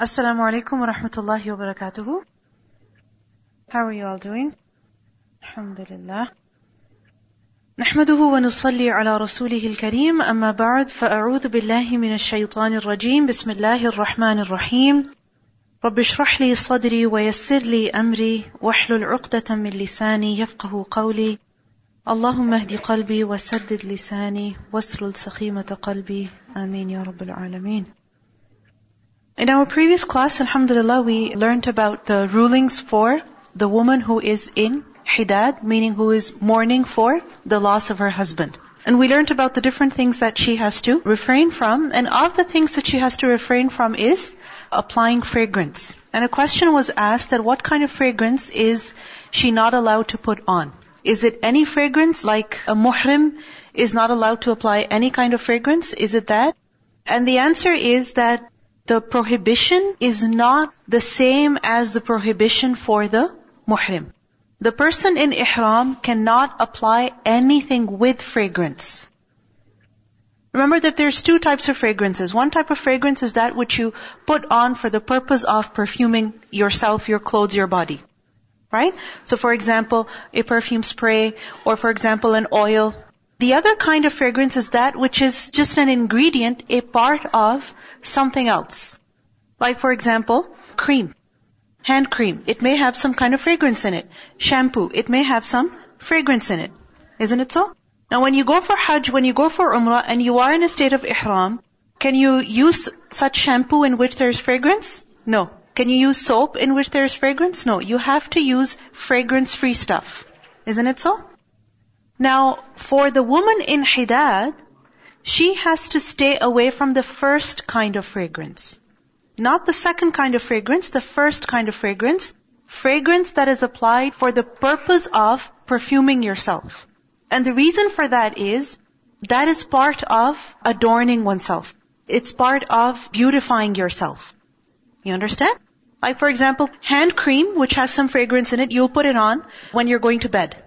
Assalamu alaikum wa rahmatullahi wa barakatuhu. How are you all doing? Alhamdulillah. نحمده ونصلي على رسوله الكريم. أما بعد فأعوذ بالله من الشيطان الرجيم. بسم الله الرحمن الرحيم. رب اشرح لي صدري ويسر لي أمري. واحلل عقدة من لساني يفقه قولي. اللهم اهد قلبي وسدد لساني. واسلل سخيمة قلبي. آمين يا رب العالمين. In our previous class, Alhamdulillah, we learned about the rulings for the woman who is in hidad, meaning who is mourning for the loss of her husband. And we learned about the different things that she has to refrain from. And of the things that she has to refrain from is applying fragrance. And a question was asked that what kind of fragrance is she not allowed to put on? Is it any fragrance like a muhrim is not allowed to apply any kind of fragrance? Is it that? And the answer is that the prohibition is not the same as the prohibition for the muhrim. The person in ihram cannot apply anything with fragrance. Remember that there's two types of fragrances. One type of fragrance is that which you put on for the purpose of perfuming yourself, your clothes, your body. Right? So for example, a perfume spray, or for example, an oil. The other kind of fragrance is that which is just an ingredient, a part of something else. Like for example, cream. Hand cream. It may have some kind of fragrance in it. Shampoo. It may have some fragrance in it. Isn't it so? Now when you go for Hajj, when you go for Umrah, and you are in a state of Ihram, can you use such shampoo in which there is fragrance? No. Can you use soap in which there is fragrance? No. You have to use fragrance-free stuff. Isn't it so? Now, for the woman in Hidad, she has to stay away from the first kind of fragrance. Not the second kind of fragrance, the first kind of fragrance. Fragrance that is applied for the purpose of perfuming yourself. And the reason for that is, that is part of adorning oneself. It's part of beautifying yourself. You understand? Like for example, hand cream, which has some fragrance in it, you'll put it on when you're going to bed.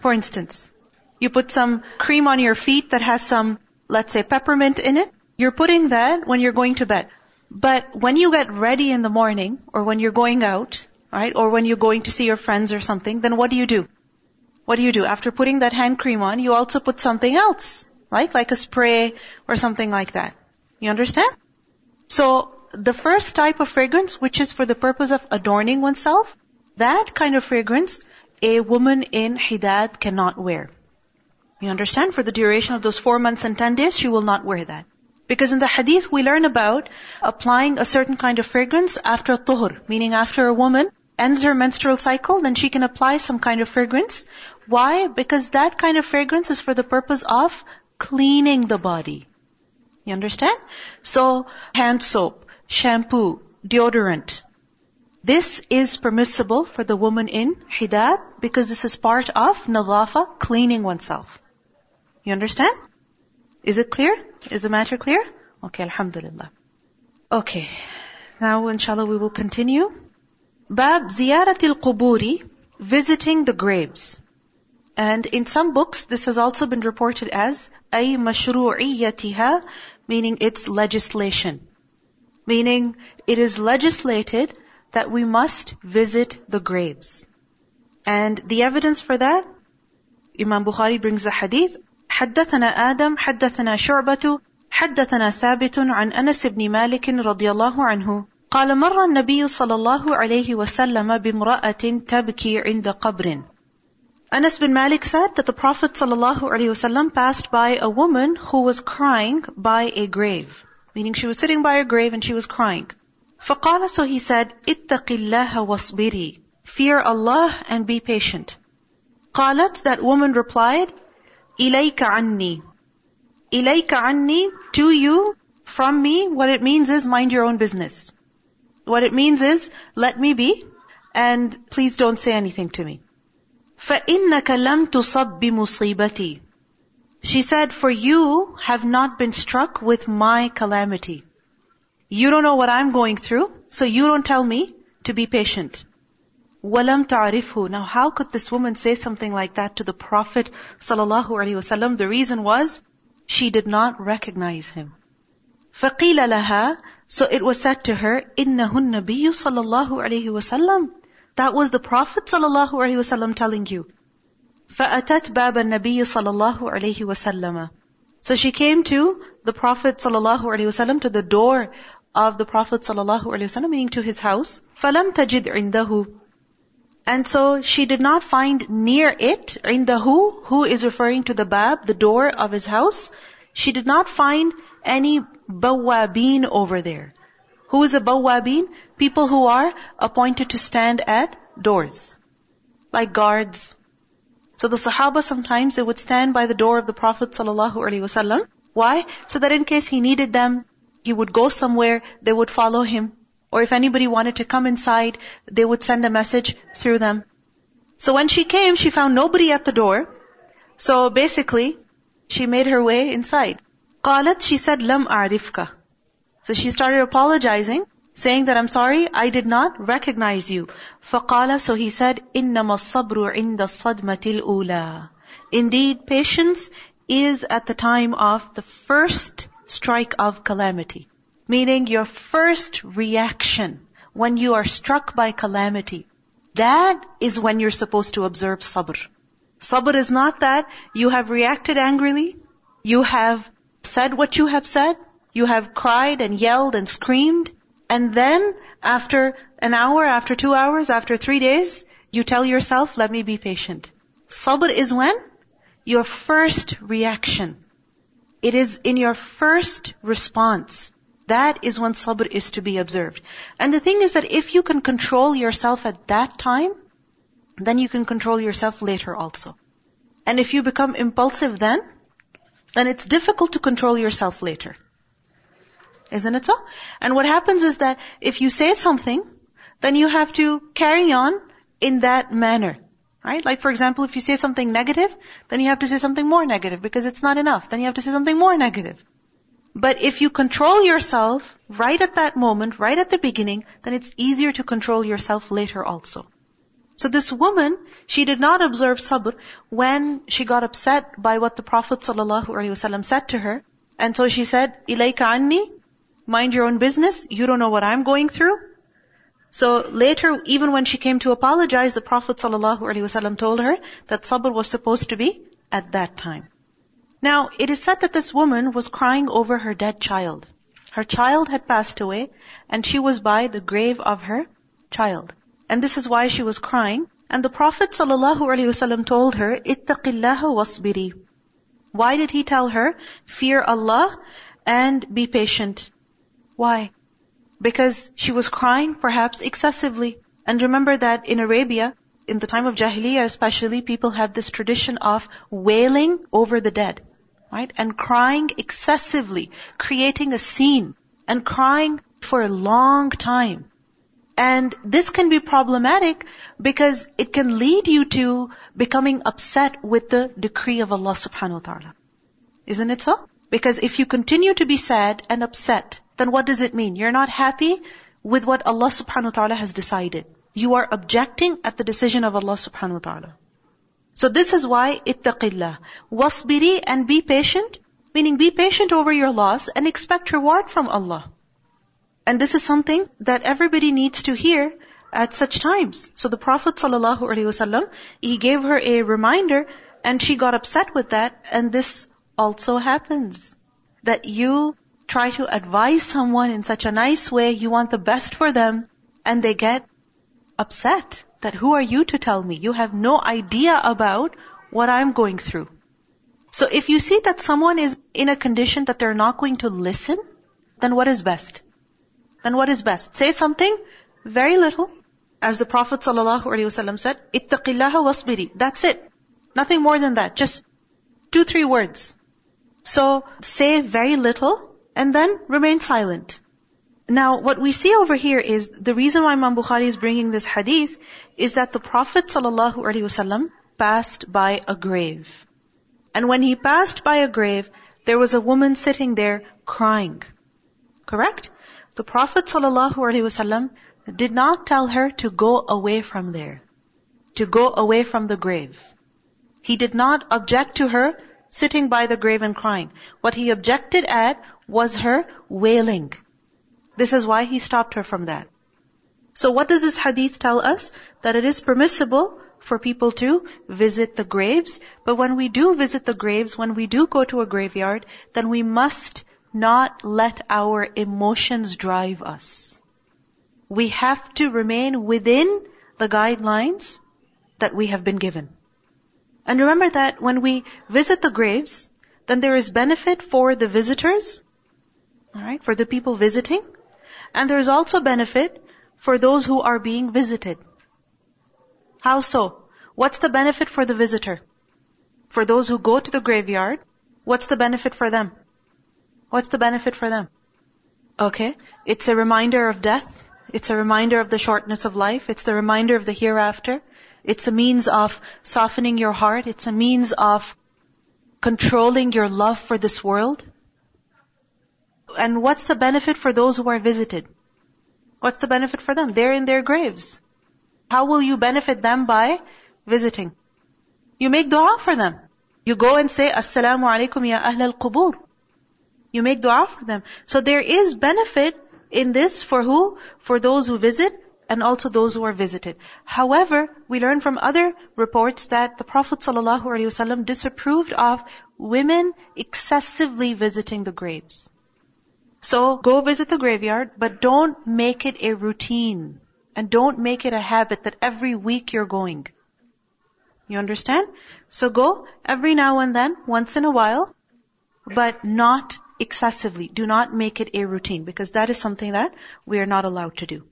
For instance. You put some cream on your feet that has some, let's say, peppermint in it. You're putting that when you're going to bed. But when you get ready in the morning, or when you're going out, right, or when you're going to see your friends or something, then what do you do? What do you do? After putting that hand cream on, you also put something else, right? Like a spray or something like that. You understand? So, the first type of fragrance, which is for the purpose of adorning oneself, that kind of fragrance, a woman in hidad cannot wear. You understand? For the duration of those four months and ten days, she will not wear that. Because in the hadith, we learn about applying a certain kind of fragrance after tuhur, meaning after a woman ends her menstrual cycle, then she can apply some kind of fragrance. Why? Because that kind of fragrance is for the purpose of cleaning the body. You understand? So, hand soap, shampoo, deodorant. This is permissible for the woman in hidad because this is part of nadafa, cleaning oneself. You understand? Is it clear? Is the matter clear? Okay, alhamdulillah. Okay. Now, inshallah, we will continue. Bab ziyaratil quburi, visiting the graves. And in some books, this has also been reported as ay mashru'iyyatiha, meaning its legislation. Meaning, it is legislated that we must visit the graves. And the evidence for that, Imam Bukhari brings a hadith, حدثنا آدم حدثنا شعبة حدثنا ثابت عن أنس بن مالك رضي الله عنه قال مر النبي صلى الله عليه وسلم بامرأة تبكي عند قبر Anas bin Malik said that the Prophet ﷺ passed by a woman who was crying by a grave. Meaning she was sitting by a grave and she was crying. فقال so he said, اتق الله واصبري. Fear Allah and be patient. قالت, that woman replied, إليك عني. إليك عني, to you, from me, what it means is mind your own business. What it means is, let me be, and please don't say anything to me. فَإِنَّكَ لَمْ تُصَبْ بِمُصِيبَتِي She said, for you have not been struck with my calamity. You don't know what I'm going through, so you don't tell me to be patient. Now how could this woman say something like that to the Prophet ﷺ? The reason was, she did not recognize him. فَقِيلَ لَهَا So it was said to her, إِنَّهُ النَّبِيُّ صَلَى اللَّهُ عَلَيْهِ وَسَلَّمُ That was the Prophet ﷺ telling you. فَأَتَتْ بَابَ النَّبِيِّ صَلَى اللَّهُ عَلَيْهِ وَسَلَّمَ So she came to the Prophet ﷺ, to the door of the Prophet ﷺ, meaning to his house. فَلَمْ تَجِدْ عِنْدَهُ and so she did not find near it, in the who, who is referring to the bab, the door of his house. She did not find any bawabin over there. Who is a bawabin? People who are appointed to stand at doors. Like guards. So the Sahaba sometimes they would stand by the door of the Prophet ﷺ. Why? So that in case he needed them, he would go somewhere, they would follow him Or if anybody wanted to come inside, they would send a message through them. So when she came, she found nobody at the door. So basically, she made her way inside. قالت, she said, لم أعرفك. So she started apologizing, saying that I'm sorry, I did not recognize you. فقال, so he said, إنما الصبر عند الصدمة الأولى. Indeed, patience is at the time of the first strike of calamity. Meaning your first reaction when you are struck by calamity. That is when you're supposed to observe sabr. Sabr is not that you have reacted angrily, you have said what you have said, you have cried and yelled and screamed, and then after an hour, after two hours, after three days, you tell yourself, let me be patient. Sabr is when? Your first reaction. It is in your first response. That is when sabr is to be observed. And the thing is that if you can control yourself at that time, then you can control yourself later also. And if you become impulsive then, then it's difficult to control yourself later. Isn't it so? And what happens is that if you say something, then you have to carry on in that manner. Right? Like for example, if you say something negative, then you have to say something more negative because it's not enough. Then you have to say something more negative. But if you control yourself right at that moment, right at the beginning, then it's easier to control yourself later also. So this woman, she did not observe sabr when she got upset by what the Prophet ﷺ said to her. And so she said, Ilayka anni, mind your own business, you don't know what I'm going through. So later, even when she came to apologize, the Prophet ﷺ told her that sabr was supposed to be at that time. Now, it is said that this woman was crying over her dead child. Her child had passed away and she was by the grave of her child. And this is why she was crying. And the Prophet ﷺ told her, ittaqillaha wasbiri. Why did he tell her, fear Allah and be patient? Why? Because she was crying perhaps excessively. And remember that in Arabia, in the time of Jahiliyyah especially, people had this tradition of wailing over the dead. Right? And crying excessively, creating a scene, and crying for a long time. And this can be problematic because it can lead you to becoming upset with the decree of Allah subhanahu wa ta'ala. Isn't it so? Because if you continue to be sad and upset, then what does it mean? You're not happy with what Allah subhanahu wa ta'ala has decided. You are objecting at the decision of Allah subhanahu wa ta'ala. So this is why ittaqillah. Wasbiri and be patient, meaning be patient over your loss and expect reward from Allah. And this is something that everybody needs to hear at such times. So the Prophet ﷺ, he gave her a reminder and she got upset with that and this also happens. That you try to advise someone in such a nice way, you want the best for them, and they get upset that who are you to tell me? You have no idea about what I'm going through. So if you see that someone is in a condition that they're not going to listen, then what is best? Then what is best? Say something very little, as the Prophet ﷺ said, ittaqillaha wasbiri. That's it. Nothing more than that. Just two, three words. So say very little and then remain silent. Now, what we see over here is the reason why Imam Bukhari is bringing this hadith is that the Prophet ﷺ passed by a grave. And when he passed by a grave, there was a woman sitting there crying. Correct? The Prophet ﷺ did not tell her to go away from there, to go away from the grave. He did not object to her sitting by the grave and crying. What he objected at was her wailing This is why he stopped her from that. So what does this hadith tell us? That it is permissible for people to visit the graves. But when we do visit the graves, when we do go to a graveyard, then we must not let our emotions drive us. We have to remain within the guidelines that we have been given. And remember that when we visit the graves, then there is benefit for the visitors, alright, for the people visiting, and there is also benefit for those who are being visited. How so? What's the benefit for the visitor? For those who go to the graveyard, what's the benefit for them? What's the benefit for them? Okay, it's a reminder of death. It's a reminder of the shortness of life. It's the reminder of the hereafter. It's a means of softening your heart. It's a means of controlling your love for this world. And what's the benefit for those who are visited? What's the benefit for them? They're in their graves. How will you benefit them by visiting? You make dua for them. You go and say, Assalamu alaikum ya ahl al-qubur. You make dua for them. So there is benefit in this for who? For those who visit and also those who are visited. However, we learn from other reports that the Prophet ﷺ disapproved of women excessively visiting the graves. So go visit the graveyard, but don't make it a routine. And don't make it a habit that every week you're going. You understand? So go every now and then, once in a while, but not excessively. Do not make it a routine because that is something that we are not allowed to do.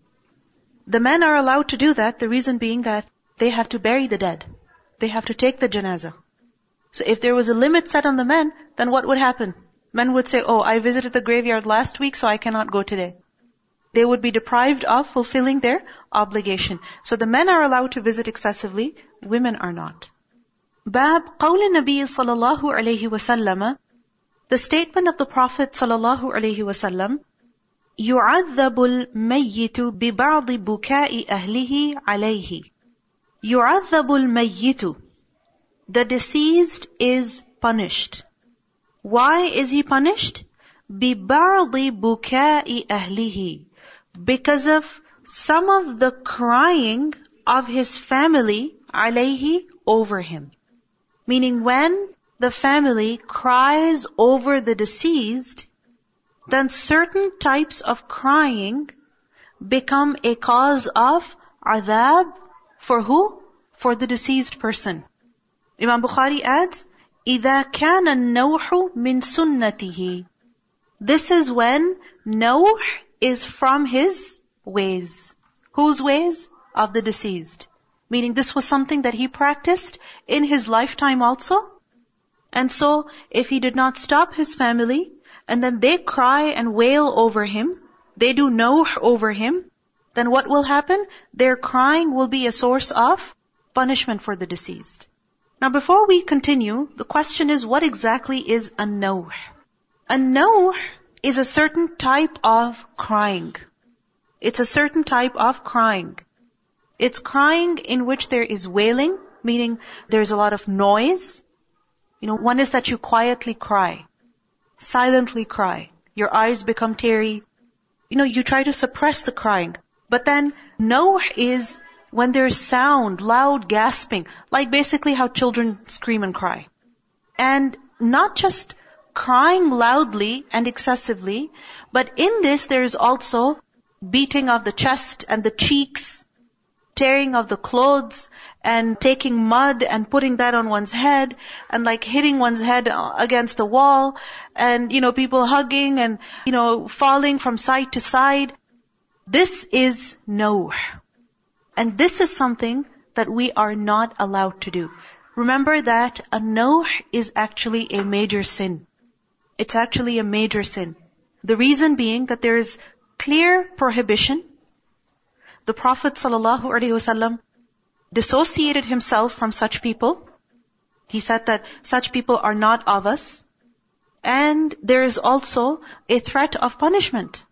The men are allowed to do that, the reason being that they have to bury the dead. They have to take the janazah. So if there was a limit set on the men, then what would happen? Men would say, oh, I visited the graveyard last week, so I cannot go today. They would be deprived of fulfilling their obligation. So the men are allowed to visit excessively, women are not. Bab قول النبي صلى الله عليه وسلم The statement of the Prophet صلى الله عليه وسلم يعذب الميت ببعض بكاء أهله عليه يعذب الميت The deceased is punished. Why is he punished? ببعض بكاء أهله Because of some of the crying of his family عليه over him. Meaning when the family cries over the deceased, then certain types of crying become a cause of adhab for who? For the deceased person. Imam Bukhari adds, إذا كان النوح من سنته This is when nawh is from his ways. Whose ways? Of the deceased. Meaning this was something that he practiced in his lifetime also. And so, if he did not stop his family, and then they cry and wail over him, they do nawh over him, then what will happen? Their crying will be a source of punishment for the deceased. Now before we continue, the question is what exactly is a nawh? A nawh is a certain type of crying. It's a certain type of crying. It's crying in which there is wailing, meaning there's a lot of noise. You know, one is that you quietly cry silently cry. Your eyes become teary. You know, you try to suppress the crying. But then, nawh is when there's sound, loud gasping, like basically how children scream and cry. And not just crying loudly and excessively, but in this there is also beating of the chest and the cheeks, tearing of the clothes, and taking mud and putting that on one's head and like hitting one's head against the wall and, you know, people hugging and, you know, falling from side to side. This is nawh. And this is something that we are not allowed to do. Remember that a nawh is actually a major sin. It's actually a major sin. The reason being that there is clear prohibition. The Prophet ﷺ dissociated himself from such people. He said that such people are not of us. And there is also a threat of punishment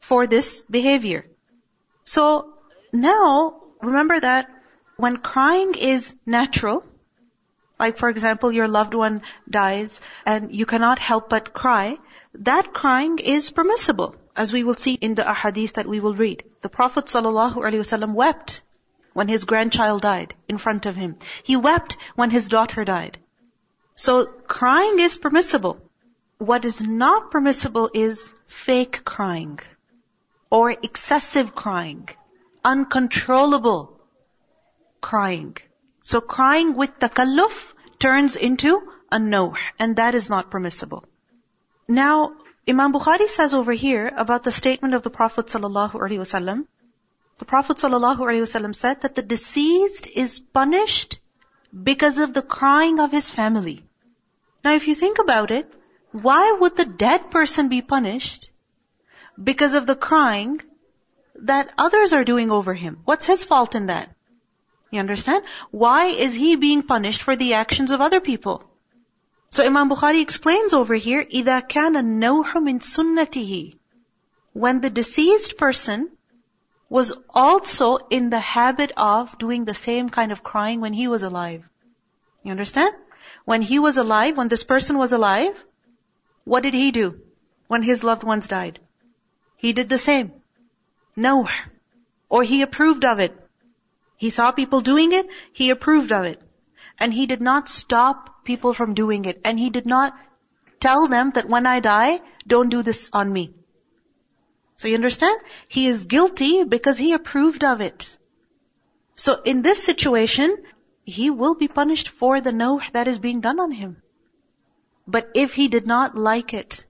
for this behavior. So now, remember that when crying is natural, like for example, your loved one dies and you cannot help but cry, that crying is permissible. As we will see in the ahadith that we will read. The Prophet ﷺ wept when his grandchild died in front of him. He wept when his daughter died. So crying is permissible. What is not permissible is fake crying or excessive crying, uncontrollable crying. So crying with takalluf turns into a nawh, and that is not permissible. Now, Imam Bukhari says over here about the statement of the Prophet wasallam. The Prophet wasallam said that the deceased is punished because of the crying of his family. Now, if you think about it, why would the dead person be punished because of the crying that others are doing over him? What's his fault in that? You understand? Why is he being punished for the actions of other people? So Imam Bukhari explains over here, إِذَا كَانَ النَّوْحُ مِن سُنَّتِهِ When the deceased person was also in the habit of doing the same kind of crying when he was alive. You understand? When he was alive, when this person was alive, what did he do when his loved ones died? He did the same. No. Or he approved of it. He saw people doing it, he approved of it. And he did not stop people from doing it. And he did not tell them that when I die, don't do this on me. So you understand? He is guilty because he approved of it. So in this situation, he will be punished for the nawh that is being done on him. But if he did not like it,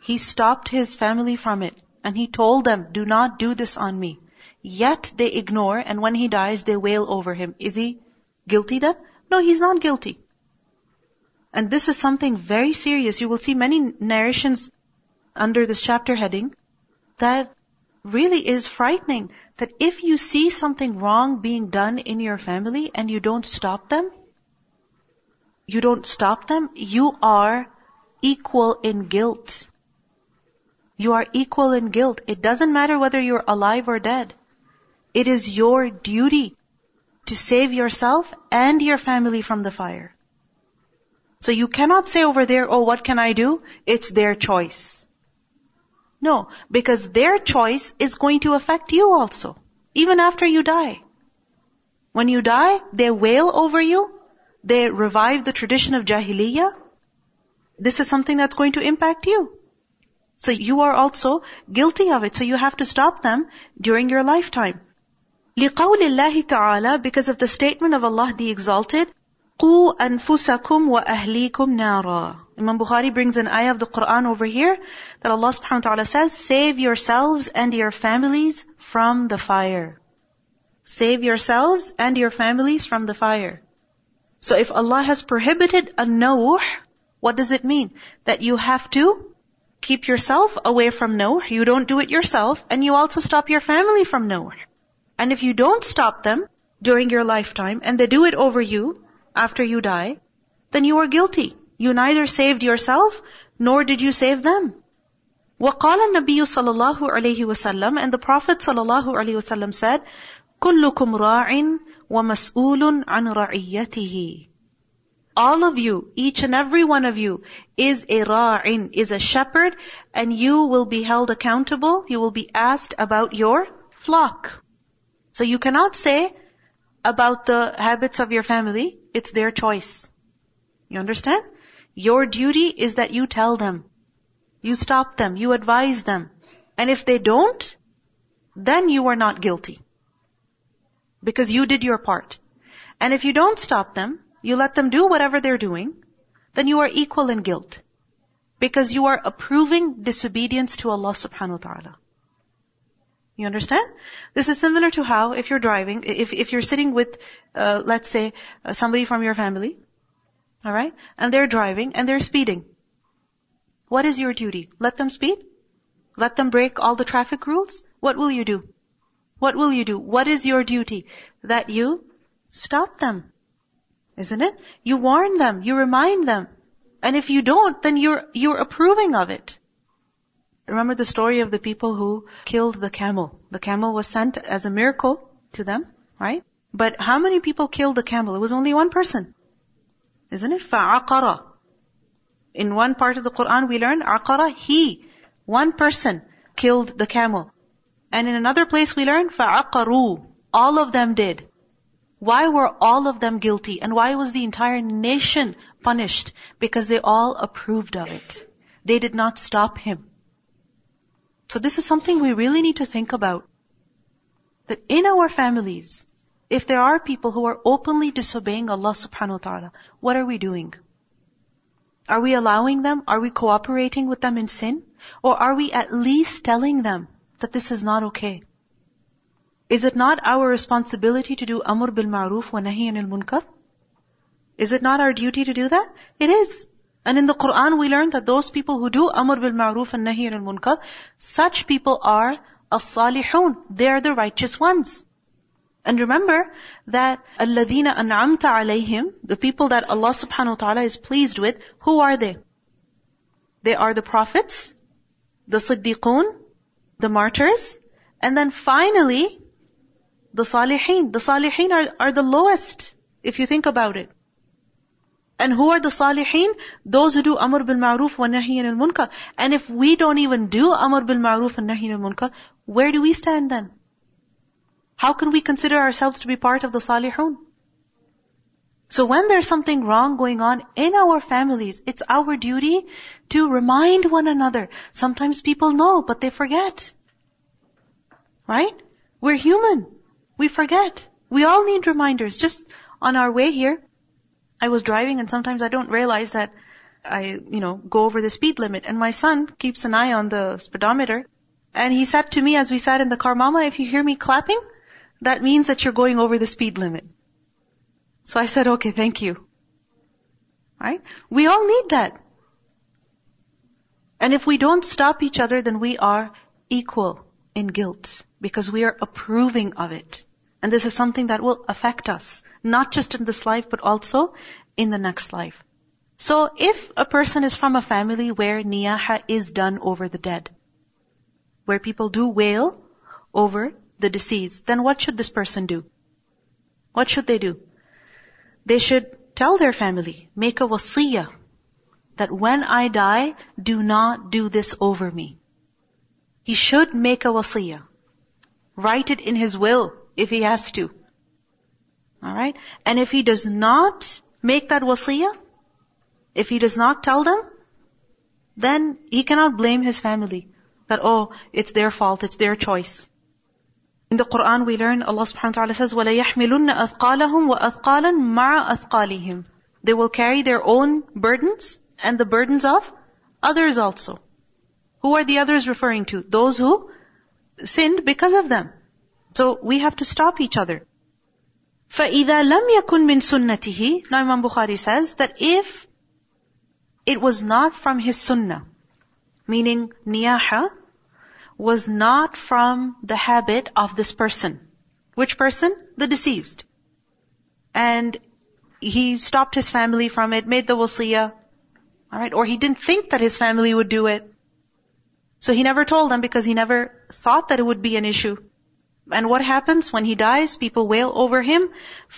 he stopped his family from it and he told them, do not do this on me. Yet they ignore and when he dies, they wail over him. Is he guilty then? No, he's not guilty. And this is something very serious. You will see many narrations under this chapter heading that really is frightening. That if you see something wrong being done in your family and you don't stop them, you don't stop them, you are equal in guilt. You are equal in guilt. It doesn't matter whether you're alive or dead. It is your duty to save yourself and your family from the fire. So you cannot say over there, oh, what can I do? It's their choice. No, because their choice is going to affect you also, even after you die. When you die, they wail over you, they revive the tradition of Jahiliyyah. This is something that's going to impact you. So you are also guilty of it, so you have to stop them during your lifetime. لقول الله تعالى because of the statement of Allah the Exalted قُوا أَنفُسَكُمْ وَأَهْلِيكُمْ نَارًا Imam Bukhari brings an ayah of the Quran over here that Allah subhanahu wa ta'ala says, Save yourselves and your families from the fire. Save yourselves and your families from the fire. So if Allah has prohibited a no, what does it mean? That you have to keep yourself away from nawh, you don't do it yourself, and you also stop your family from nawh. And if you don't stop them during your lifetime, and they do it over you after you die, then you are guilty. You neither saved yourself, nor did you save them. وقال النبي صلى الله عليه وسلم and the Prophet صلى الله عليه وسلم said, كلكم راع ومسؤول عن رعيته all of you, each and every one of you, is a ra'in, is a shepherd, and you will be held accountable, you will be asked about your flock. So you cannot say about the habits of your family, it's their choice. You understand? Your duty is that you tell them. You stop them, you advise them. And if they don't, then you are not guilty. Because you did your part. And if you don't stop them, you let them do whatever they're doing, then you are equal in guilt. Because you are approving disobedience to Allah subhanahu wa ta'ala. You understand? This is similar to how if you're driving, if, if you're sitting with, uh, let's say, uh, somebody from your family, alright, and they're driving and they're speeding. What is your duty? Let them speed? Let them break all the traffic rules? What will you do? What will you do? What is your duty? That you stop them. Isn't it? You warn them, you remind them. And if you don't, then you're, you're approving of it. Remember the story of the people who killed the camel. The camel was sent as a miracle to them, right? But how many people killed the camel? It was only one person. Isn't it? فَعَقَرَ In one part of the Quran we learn, عَقَرَ, he, one person, killed the camel. And in another place we learn, فَعَقَرُوا All of them did. Why were all of them guilty? And why was the entire nation punished? Because they all approved of it. They did not stop him. So this is something we really need to think about. That in our families, if there are people who are openly disobeying Allah subhanahu wa ta'ala, what are we doing? Are we allowing them? Are we cooperating with them in sin? Or are we at least telling them that this is not okay? Is it not our responsibility to do amr bil ma'ruf wa nahi anil munkar? Is it not our duty to do that? It is. And in the Quran we learn that those people who do amr bil ma'ruf and nahi anil munkar, such people are as-salihun. They are the righteous ones. And remember that alladhina an'amta alayhim, the people that Allah subhanahu wa ta'ala is pleased with, who are they? They are the prophets, the siddiqun, the martyrs, and then finally the salihin. The salihin are, are the lowest, if you think about it. And who are the salihin? Those who do amr bil ma'ruf wa nahi al munkar. And if we don't even do amr bil ma'ruf and nahi al munkar, where do we stand then? How can we consider ourselves to be part of the salihun? So when there's something wrong going on in our families, it's our duty to remind one another. Sometimes people know, but they forget. Right? We're human. We forget. We all need reminders. Just on our way here, I was driving and sometimes I don't realize that I, you know, go over the speed limit. And my son keeps an eye on the speedometer. And he said to me as we sat in the car, Mama, if you hear me clapping, that means that you're going over the speed limit. So I said, okay, thank you. Right? We all need that. And if we don't stop each other, then we are equal in guilt because we are approving of it. And this is something that will affect us, not just in this life, but also in the next life. So if a person is from a family where niyaha is done over the dead, where people do wail over the deceased, then what should this person do? What should they do? They should tell their family, make a wasiyah, that when I die, do not do this over me. He should make a wasiyah. Write it in his will if he has to. Alright? And if he does not make that wasiyah, if he does not tell them, then he cannot blame his family. That, oh, it's their fault, it's their choice. In the Quran we learn, Allah subhanahu wa ta'ala says, وَلَيَحْمِلُنَّ أَثْقَالَهُمْ وَأَثْقَالًا مَعَ أَثْقَالِهِمْ They will carry their own burdens and the burdens of others also. Who are the others referring to? Those who sinned because of them. So we have to stop each other. فَإِذَا لَمْ يَكُنْ مِنْ سُنَّتِهِ Now Imam Bukhari says that if it was not from his sunnah, meaning niyaha, was not from the habit of this person. Which person? The deceased. And he stopped his family from it, made the wasiyah, alright, or he didn't think that his family would do it. So he never told them because he never thought that it would be an issue. And what happens when he dies? People wail over him.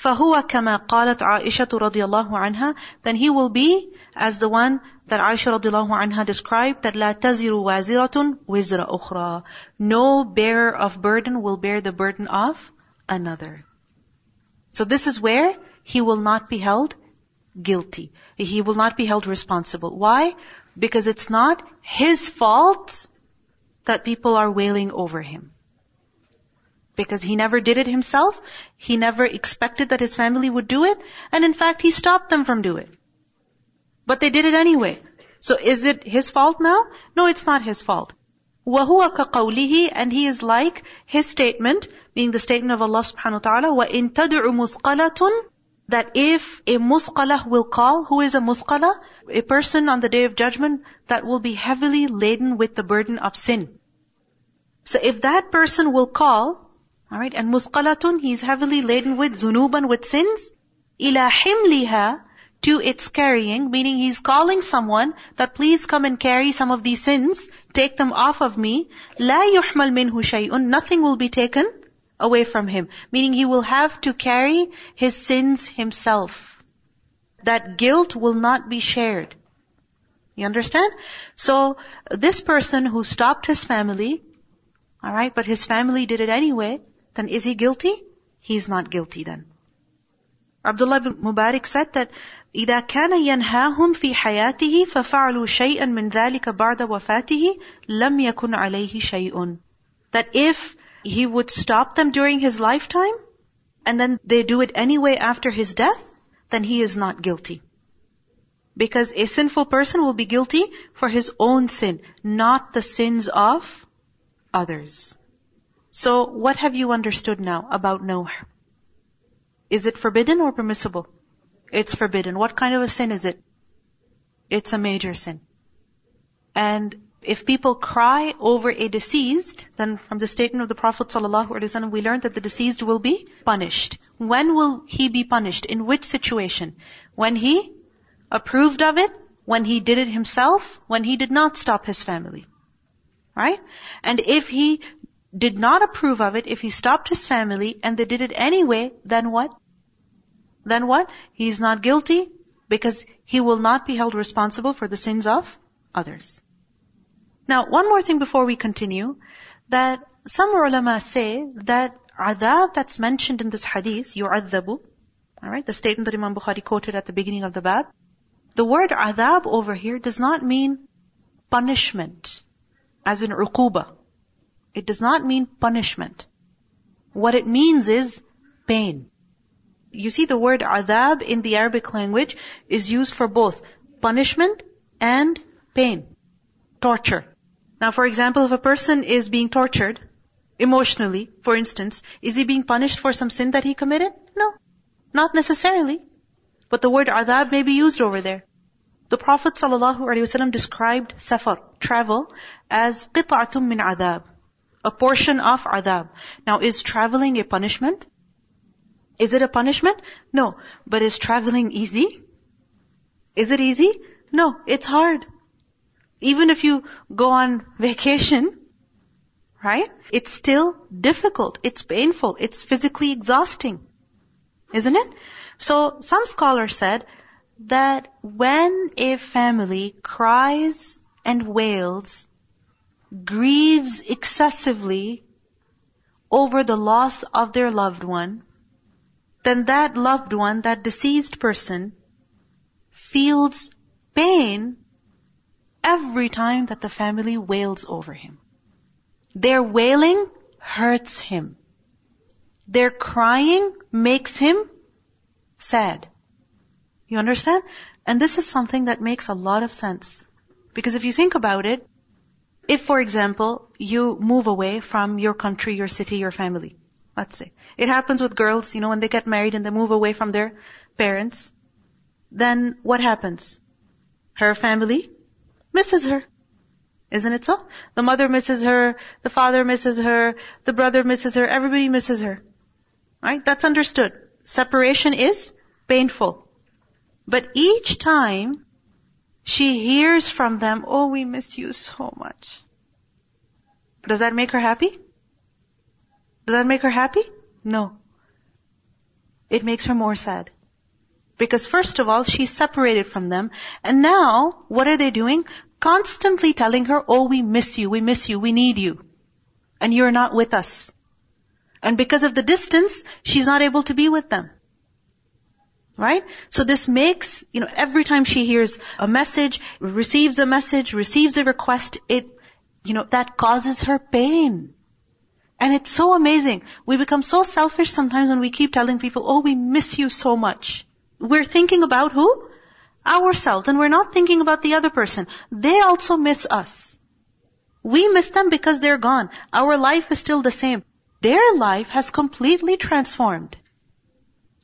فَهُوَ كَمَا قَالَتْ عَائِشَةُ رَضِيَ اللَّهُ عَنْهَا Then he will be as the one that Aisha radiallahu anha described that لَا تَزِرُ وَازِرَةٌ وِزْرَ أُخْرَى No bearer of burden will bear the burden of another. So this is where he will not be held guilty. He will not be held responsible. Why? Because it's not his fault that people are wailing over him. Because he never did it himself, he never expected that his family would do it, and in fact he stopped them from doing it. But they did it anyway. So is it his fault now? No, it's not his fault. وَهُوَ كَقَوْلِهِ And he is like his statement, being the statement of Allah subhanahu wa ta'ala, وَإِن تَدْعُ مُثْقَلَةٌ that if a musqalah will call, who is a musqalah? A person on the day of judgment that will be heavily laden with the burden of sin. So if that person will call, alright, and musqalatun, he's heavily laden with zunuban, with sins, ila himliha, to its carrying, meaning he's calling someone that please come and carry some of these sins, take them off of me, la yuhmal minhu shay'un, nothing will be taken away from him. Meaning he will have to carry his sins himself. That guilt will not be shared. You understand? So, this person who stopped his family, alright, but his family did it anyway, then is he guilty? He's not guilty then. Abdullah ibn Mubarak said that إذا كان ينهاهم في حياته ففعلوا شيئا من ذلك بعد وفاته لم يكن عليه شيء. That if he would stop them during his lifetime, and then they do it anyway after his death, then he is not guilty. Because a sinful person will be guilty for his own sin, not the sins of others. So what have you understood now about nawh? Is it forbidden or permissible? It's forbidden. What kind of a sin is it? It's a major sin. And if people cry over a deceased, then from the statement of the Prophet ﷺ, we learn that the deceased will be punished. When will he be punished? In which situation? When he approved of it? When he did it himself? When he did not stop his family? Right? And if he did not approve of it, if he stopped his family and they did it anyway, then what? Then what? He is not guilty because he will not be held responsible for the sins of others. Now, one more thing before we continue, that some ulama say that adab that's mentioned in this hadith, yu'adhabu, alright, the statement that Imam Bukhari quoted at the beginning of the bab, the word adab over here does not mean punishment, as in uquba. It does not mean punishment. What it means is pain. You see the word adab in the Arabic language is used for both punishment and pain, torture. Now, for example, if a person is being tortured emotionally, for instance, is he being punished for some sin that he committed? No. Not necessarily. But the word adab may be used over there. The Prophet ﷺ described safar, travel, as qita'atum min adab, a portion of adab. Now, is traveling a punishment? Is it a punishment? No. But is traveling easy? Is it easy? No, it's hard. Even if you go on vacation, right? It's still difficult. It's painful. It's physically exhausting. Isn't it? So some scholars said that when a family cries and wails, grieves excessively over the loss of their loved one, then that loved one, that deceased person, feels pain every time that the family wails over him. Their wailing hurts him. Their crying makes him sad. You understand? And this is something that makes a lot of sense. Because if you think about it, if for example, you move away from your country, your city, your family, let's say. It happens with girls, you know, when they get married and they move away from their parents, then what happens? Her family misses her. Isn't it so? The mother misses her, the father misses her, the brother misses her, everybody misses her. Right? That's understood. Separation is painful. But each time she hears from them, oh, we miss you so much. Does that make her happy? Does that make her happy? No. It makes her more sad. Because first of all, she's separated from them. And now, what are they doing? Constantly telling her, oh, we miss you, we miss you, we need you. And you're not with us. And because of the distance, she's not able to be with them. Right? So this makes, you know, every time she hears a message, receives a message, receives a request, it, you know, that causes her pain. And it's so amazing. We become so selfish sometimes when we keep telling people, oh, we miss you so much. We're thinking about who? Ourselves. And we're not thinking about the other person. They also miss us. We miss them because they're gone. Our life is still the same. Their life has completely transformed.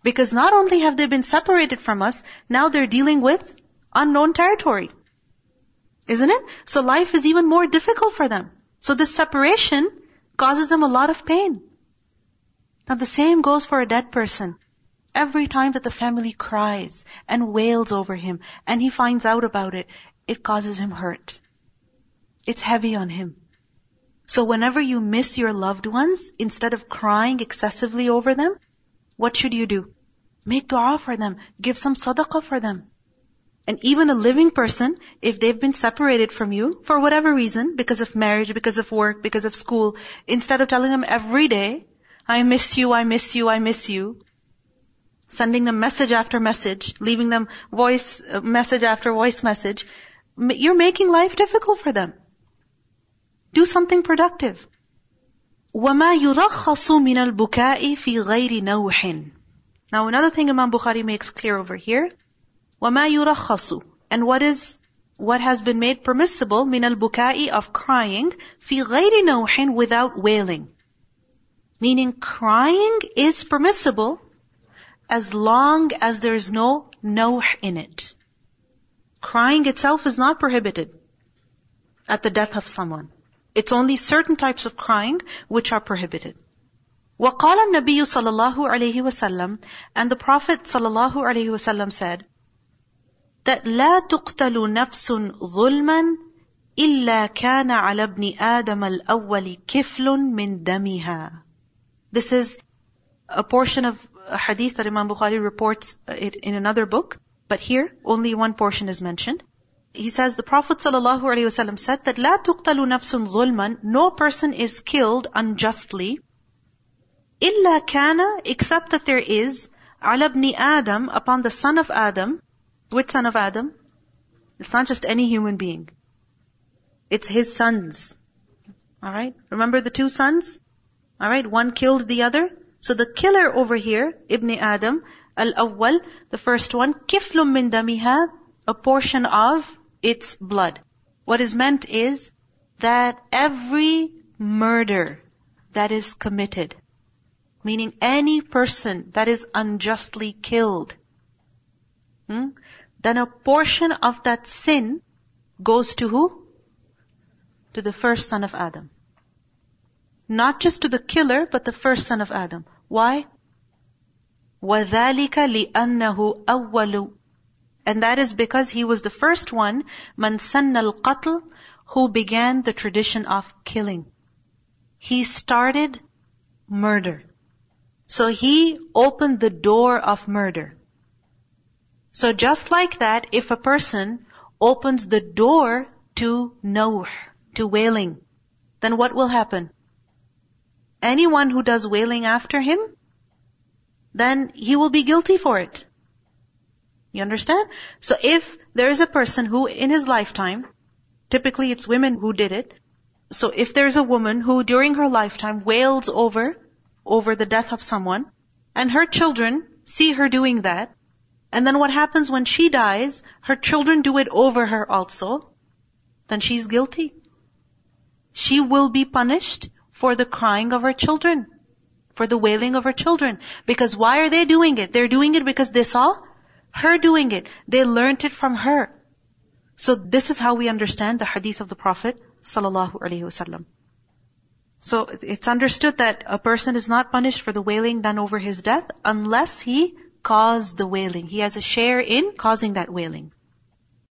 Because not only have they been separated from us, now they're dealing with unknown territory. Isn't it? So life is even more difficult for them. So this separation causes them a lot of pain. Now the same goes for a dead person. Every time that the family cries and wails over him and he finds out about it, it causes him hurt. It's heavy on him. So whenever you miss your loved ones, instead of crying excessively over them, what should you do? Make dua for them. Give some sadaqah for them. And even a living person, if they've been separated from you for whatever reason, because of marriage, because of work, because of school, instead of telling them every day, I miss you, I miss you, I miss you, sending them message after message, leaving them voice uh, message after voice message, you're making life difficult for them. Do something productive. وَمَا يُرَخَّصُ مِنَ الْبُكَاءِ فِي غَيْرِ نَوْحٍ Now another thing Imam Bukhari makes clear over here, وَمَا يُرَخَّصُ And what is, what has been made permissible min al-bukai of crying fi ghayri nawhin without wailing. Meaning crying is permissible as long as there is no nawh in it. Crying itself is not prohibited at the death of someone. It's only certain types of crying which are prohibited. وقال النبي صلى الله عليه وسلم and the Prophet صلى الله عليه وسلم said that لا تقتل نفس ظلما إلا كان على ابن آدم الأول كفل من دمها. This is a portion of a hadith that Imam Bukhari reports it in another book, but here only one portion is mentioned. He says the Prophet ﷺ said that لا تقتل نفس ظلما, no person is killed unjustly, إلا كان, except that there is, على ابن Adam, upon the son of Adam, which son of Adam? It's not just any human being. It's his sons. Alright? Remember the two sons? Alright? One killed the other. So the killer over here, Ibn Adam, al-awwal, the first one, kiflum min damiha, a portion of its blood. What is meant is that every murder that is committed, meaning any person that is unjustly killed, hmm, then a portion of that sin goes to who? To the first son of Adam. Not just to the killer, but the first son of Adam. Why? وَذَلِكَ لِأَنَّهُ أَوَّلُ And that is because he was the first one, مَنْ سَنَّ الْقَتْلِ Who began the tradition of killing. He started murder. So he opened the door of murder. So just like that, if a person opens the door to nawh, to wailing, then what will happen? Anyone who does wailing after him, then he will be guilty for it. You understand? So if there is a person who in his lifetime, typically it's women who did it. So if there's a woman who during her lifetime wails over, over the death of someone, and her children see her doing that, and then what happens when she dies, her children do it over her also, then she's guilty. She will be punished for the crying of her children, for the wailing of her children. Because why are they doing it? They're doing it because they saw her doing it. They learnt it from her. So this is how we understand the hadith of the Prophet sallallahu alaihi wasallam. So it's understood that a person is not punished for the wailing done over his death unless he caused the wailing. He has a share in causing that wailing.